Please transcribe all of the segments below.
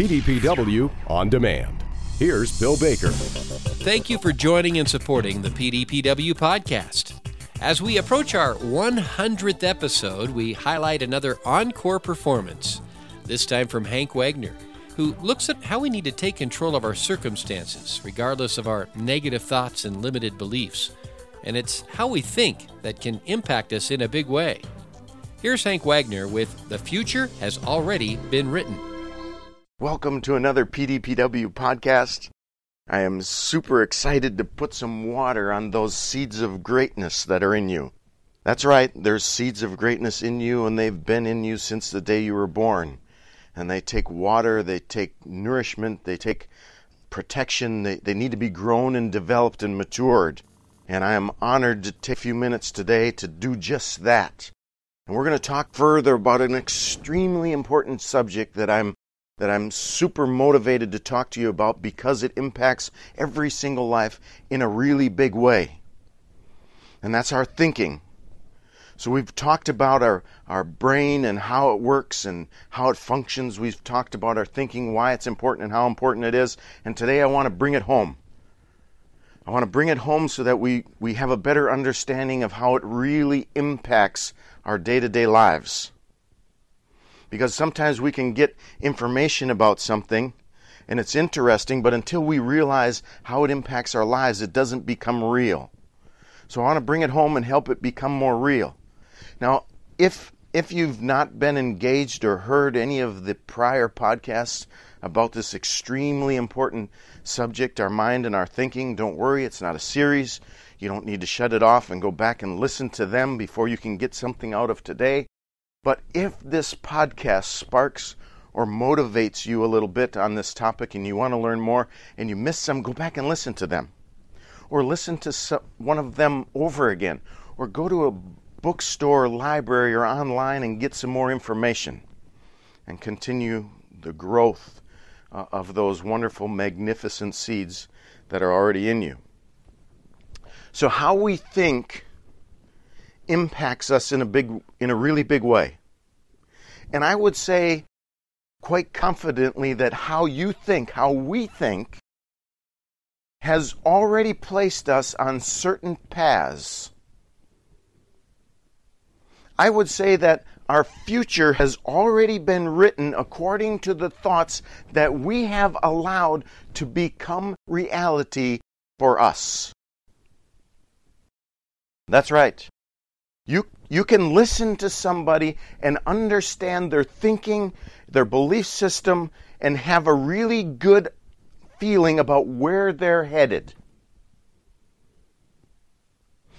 PDPW On Demand. Here's Bill Baker. Thank you for joining and supporting the PDPW podcast. As we approach our 100th episode, we highlight another encore performance, this time from Hank Wagner, who looks at how we need to take control of our circumstances, regardless of our negative thoughts and limited beliefs. And it's how we think that can impact us in a big way. Here's Hank Wagner with The Future Has Already Been Written. Welcome to another PDPW podcast. I am super excited to put some water on those seeds of greatness that are in you. That's right, there's seeds of greatness in you, and they've been in you since the day you were born. And they take water, they take nourishment, they take protection, they, they need to be grown and developed and matured. And I am honored to take a few minutes today to do just that. And we're going to talk further about an extremely important subject that I'm that I'm super motivated to talk to you about because it impacts every single life in a really big way. And that's our thinking. So we've talked about our, our brain and how it works and how it functions. We've talked about our thinking, why it's important and how important it is. And today I want to bring it home. I want to bring it home so that we, we have a better understanding of how it really impacts our day to day lives because sometimes we can get information about something and it's interesting, but until we realize how it impacts our lives, it doesn't become real. So I want to bring it home and help it become more real. Now, if if you've not been engaged or heard any of the prior podcasts about this extremely important subject, our mind and our thinking, don't worry, it's not a series. You don't need to shut it off and go back and listen to them before you can get something out of today. But if this podcast sparks or motivates you a little bit on this topic and you want to learn more and you miss some, go back and listen to them. Or listen to one of them over again. Or go to a bookstore, library, or online and get some more information and continue the growth uh, of those wonderful, magnificent seeds that are already in you. So, how we think impacts us in a big in a really big way. And I would say quite confidently that how you think, how we think has already placed us on certain paths. I would say that our future has already been written according to the thoughts that we have allowed to become reality for us. That's right. You, you can listen to somebody and understand their thinking, their belief system, and have a really good feeling about where they're headed.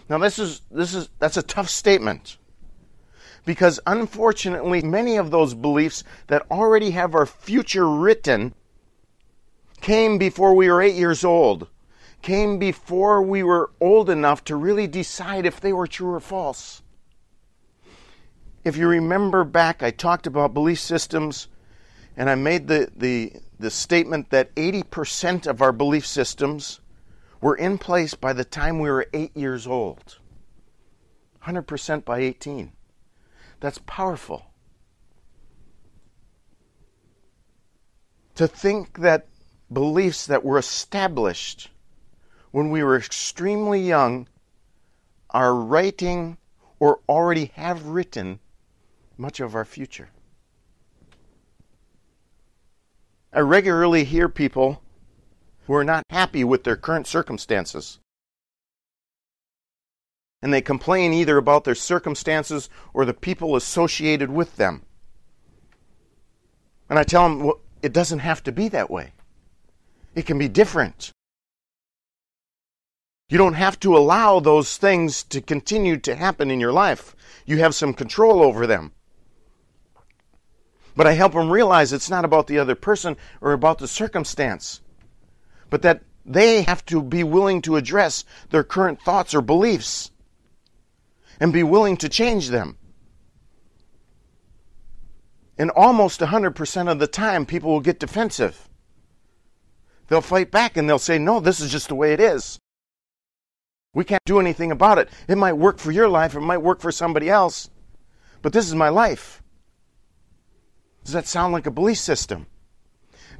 Now this is this is that's a tough statement. Because unfortunately many of those beliefs that already have our future written came before we were 8 years old came before we were old enough to really decide if they were true or false. If you remember back, I talked about belief systems and I made the, the, the statement that 80% of our belief systems were in place by the time we were eight years old. 100% by 18. That's powerful. To think that beliefs that were established when we were extremely young are writing or already have written much of our future. I regularly hear people who are not happy with their current circumstances. And they complain either about their circumstances or the people associated with them. And I tell them, well, it doesn't have to be that way. It can be different. You don't have to allow those things to continue to happen in your life. You have some control over them. But I help them realize it's not about the other person or about the circumstance, but that they have to be willing to address their current thoughts or beliefs and be willing to change them. And almost 100% of the time, people will get defensive. They'll fight back and they'll say, No, this is just the way it is. We can't do anything about it. It might work for your life, it might work for somebody else, but this is my life. Does that sound like a belief system?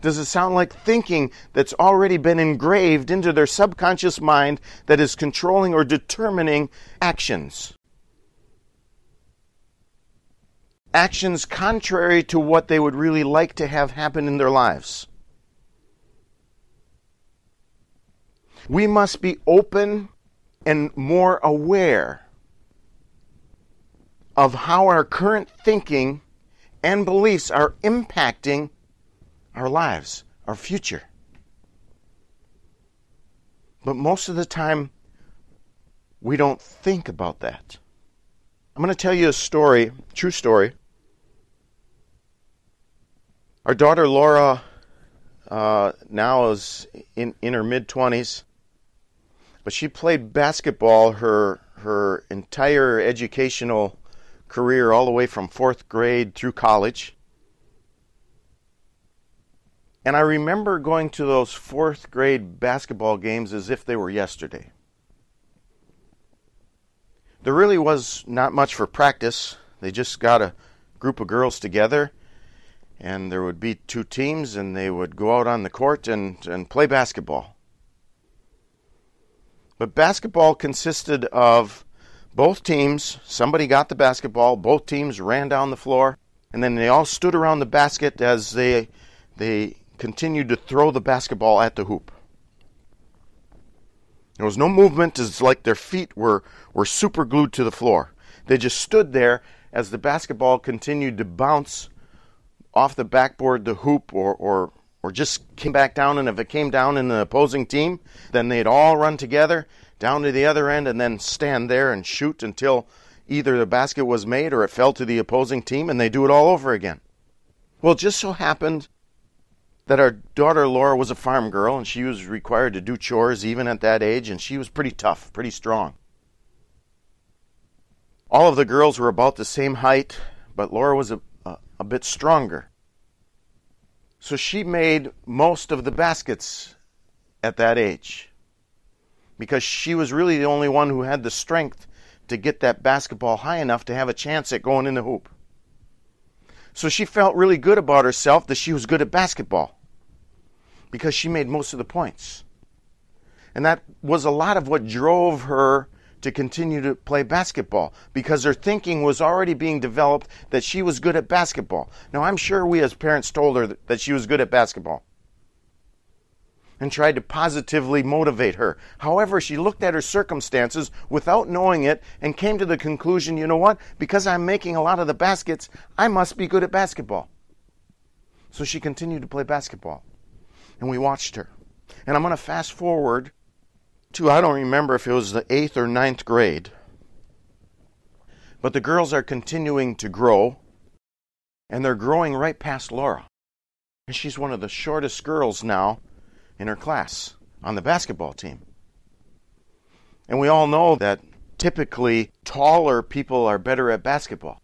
Does it sound like thinking that's already been engraved into their subconscious mind that is controlling or determining actions? Actions contrary to what they would really like to have happen in their lives. We must be open and more aware of how our current thinking and beliefs are impacting our lives, our future. But most of the time, we don't think about that. I'm going to tell you a story, true story. Our daughter Laura uh, now is in, in her mid 20s, but she played basketball her, her entire educational career, all the way from fourth grade through college. And I remember going to those fourth grade basketball games as if they were yesterday. There really was not much for practice. They just got a group of girls together, and there would be two teams, and they would go out on the court and, and play basketball. But basketball consisted of both teams, somebody got the basketball, both teams ran down the floor, and then they all stood around the basket as they they continued to throw the basketball at the hoop. There was no movement, it's like their feet were, were super glued to the floor. They just stood there as the basketball continued to bounce off the backboard, the hoop, or, or, or just came back down. And if it came down in the opposing team, then they'd all run together down to the other end and then stand there and shoot until either the basket was made or it fell to the opposing team, and they do it all over again. Well, it just so happened that our daughter Laura was a farm girl and she was required to do chores even at that age, and she was pretty tough, pretty strong. All of the girls were about the same height, but Laura was a, a, a bit stronger. So she made most of the baskets at that age because she was really the only one who had the strength to get that basketball high enough to have a chance at going in the hoop. So she felt really good about herself that she was good at basketball because she made most of the points. And that was a lot of what drove her to continue to play basketball because her thinking was already being developed that she was good at basketball. Now, I'm sure we as parents told her that she was good at basketball and tried to positively motivate her. However, she looked at her circumstances without knowing it and came to the conclusion you know what? Because I'm making a lot of the baskets, I must be good at basketball. So she continued to play basketball and we watched her. And I'm going to fast forward to, I don't remember if it was the eighth or ninth grade. But the girls are continuing to grow, and they're growing right past Laura. And she's one of the shortest girls now in her class on the basketball team. And we all know that typically taller people are better at basketball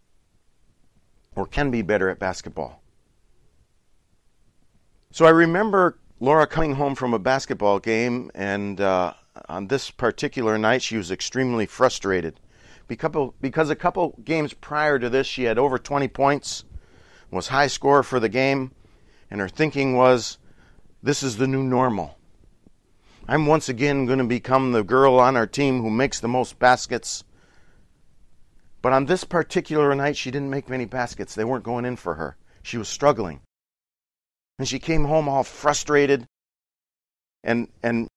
or can be better at basketball. So I remember Laura coming home from a basketball game, and uh, on this particular night, she was extremely frustrated because a couple games prior to this, she had over 20 points, was high scorer for the game, and her thinking was, "This is the new normal. I'm once again going to become the girl on our team who makes the most baskets." But on this particular night, she didn't make many baskets. They weren't going in for her. She was struggling. And she came home all frustrated and and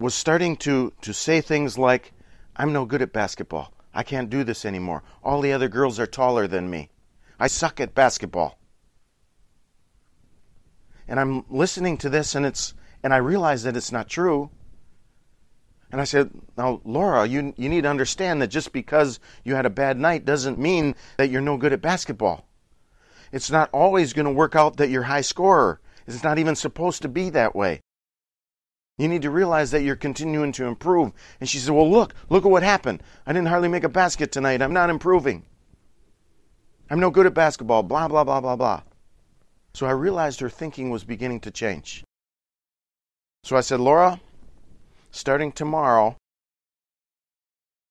was starting to, to say things like, I'm no good at basketball. I can't do this anymore. All the other girls are taller than me. I suck at basketball. And I'm listening to this and it's and I realize that it's not true. And I said, Now, Laura, you, you need to understand that just because you had a bad night doesn't mean that you're no good at basketball. It's not always going to work out that you're high scorer. It's not even supposed to be that way. You need to realize that you're continuing to improve. And she said, Well, look, look at what happened. I didn't hardly make a basket tonight. I'm not improving. I'm no good at basketball, blah, blah, blah, blah, blah. So I realized her thinking was beginning to change. So I said, Laura, starting tomorrow,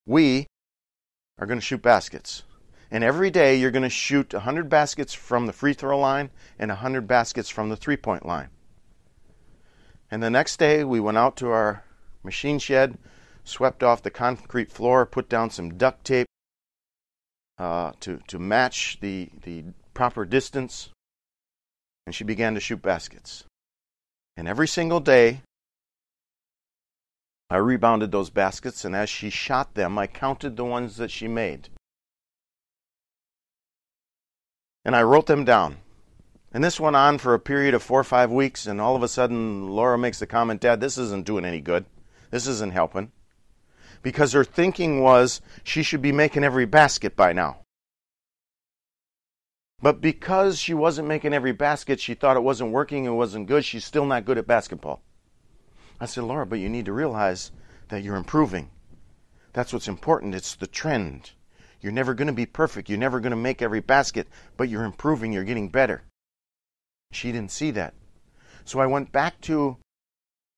we are going to shoot baskets. And every day you're going to shoot 100 baskets from the free throw line and 100 baskets from the three point line. And the next day we went out to our machine shed, swept off the concrete floor, put down some duct tape uh, to, to match the, the proper distance, and she began to shoot baskets. And every single day, I rebounded those baskets, and as she shot them, I counted the ones that she made. And I wrote them down. And this went on for a period of four or five weeks, and all of a sudden, Laura makes the comment, Dad, this isn't doing any good. This isn't helping. Because her thinking was she should be making every basket by now. But because she wasn't making every basket, she thought it wasn't working, it wasn't good, she's still not good at basketball. I said, Laura, but you need to realize that you're improving. That's what's important. It's the trend. You're never going to be perfect. You're never going to make every basket, but you're improving. You're getting better. She didn't see that. So I went back to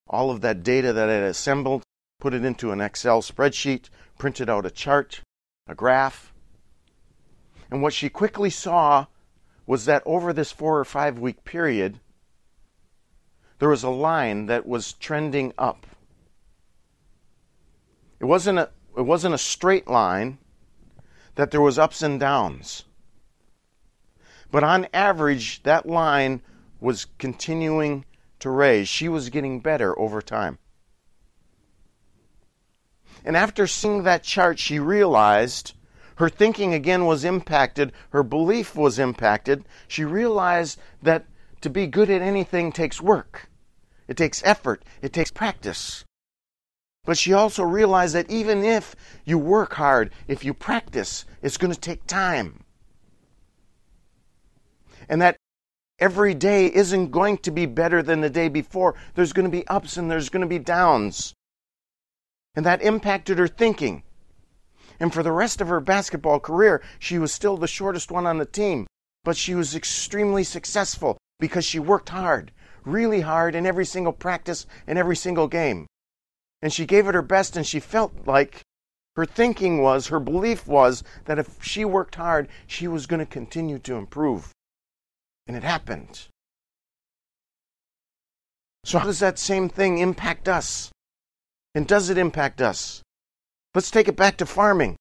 all of that data that I had assembled, put it into an Excel spreadsheet, printed out a chart, a graph. And what she quickly saw was that over this four or five week period, there was a line that was trending up. It wasn't a, it wasn't a straight line, that there was ups and downs. But on average, that line was continuing to raise. She was getting better over time. And after seeing that chart, she realized her thinking again was impacted, her belief was impacted. She realized that to be good at anything takes work, it takes effort, it takes practice. But she also realized that even if you work hard, if you practice, it's going to take time. And that every day isn't going to be better than the day before. There's going to be ups and there's going to be downs. And that impacted her thinking. And for the rest of her basketball career, she was still the shortest one on the team. But she was extremely successful because she worked hard, really hard in every single practice and every single game. And she gave it her best, and she felt like her thinking was, her belief was, that if she worked hard, she was going to continue to improve. And it happened. So, how does that same thing impact us? And does it impact us? Let's take it back to farming.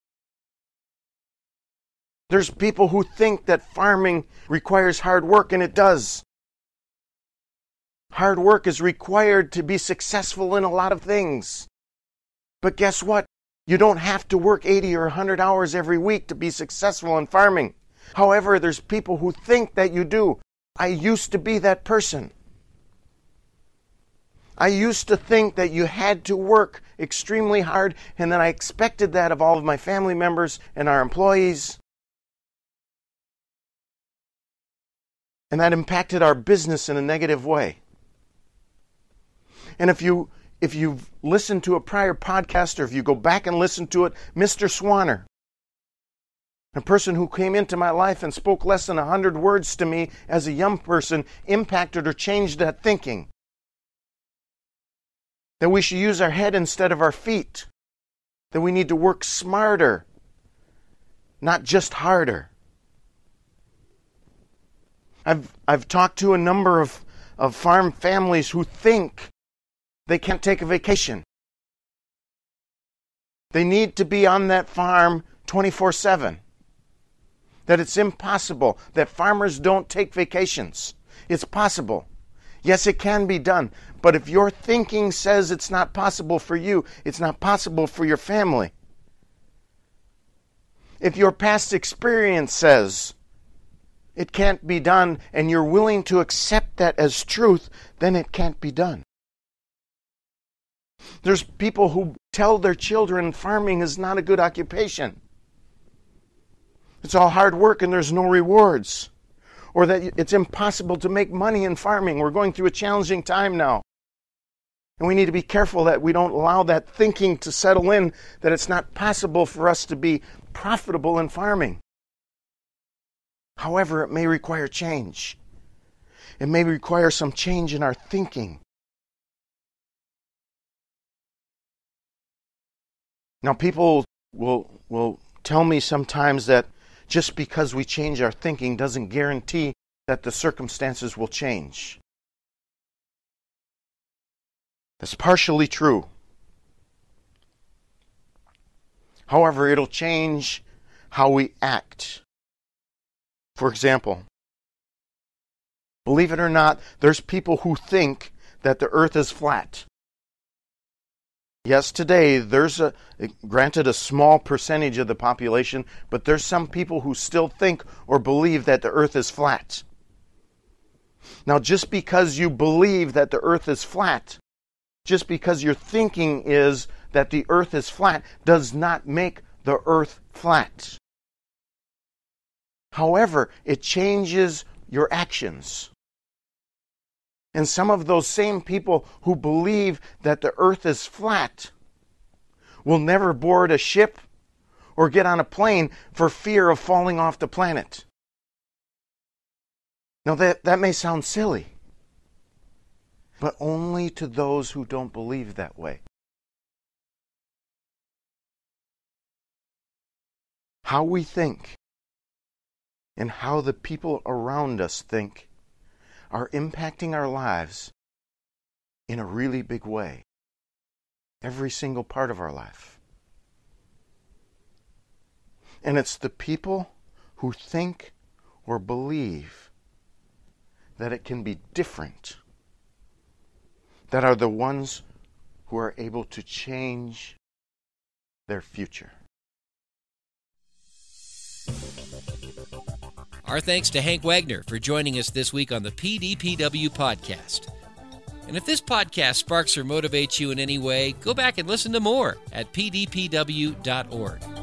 There's people who think that farming requires hard work, and it does. Hard work is required to be successful in a lot of things. But guess what? You don't have to work 80 or 100 hours every week to be successful in farming. However, there's people who think that you do. I used to be that person. I used to think that you had to work extremely hard, and then I expected that of all of my family members and our employees. And that impacted our business in a negative way. And if you if you've listened to a prior podcast or if you go back and listen to it, Mr. Swanner, a person who came into my life and spoke less than a hundred words to me as a young person, impacted or changed that thinking. That we should use our head instead of our feet. That we need to work smarter, not just harder. I've, I've talked to a number of, of farm families who think they can't take a vacation. They need to be on that farm 24 7. That it's impossible, that farmers don't take vacations. It's possible. Yes, it can be done. But if your thinking says it's not possible for you, it's not possible for your family. If your past experience says it can't be done and you're willing to accept that as truth, then it can't be done. There's people who tell their children farming is not a good occupation. It's all hard work and there's no rewards. Or that it's impossible to make money in farming. We're going through a challenging time now. And we need to be careful that we don't allow that thinking to settle in that it's not possible for us to be profitable in farming. However, it may require change. It may require some change in our thinking. Now, people will, will tell me sometimes that just because we change our thinking doesn't guarantee that the circumstances will change. That's partially true. However, it'll change how we act. For example, believe it or not, there's people who think that the earth is flat. Yes, today there's a granted a small percentage of the population, but there's some people who still think or believe that the earth is flat. Now, just because you believe that the earth is flat, just because your thinking is that the earth is flat, does not make the earth flat. However, it changes your actions. And some of those same people who believe that the earth is flat will never board a ship or get on a plane for fear of falling off the planet. Now, that, that may sound silly, but only to those who don't believe that way. How we think and how the people around us think are impacting our lives in a really big way. Every single part of our life. And it's the people who think or believe that it can be different that are the ones who are able to change their future. Our thanks to Hank Wagner for joining us this week on the PDPW podcast. And if this podcast sparks or motivates you in any way, go back and listen to more at pdpw.org.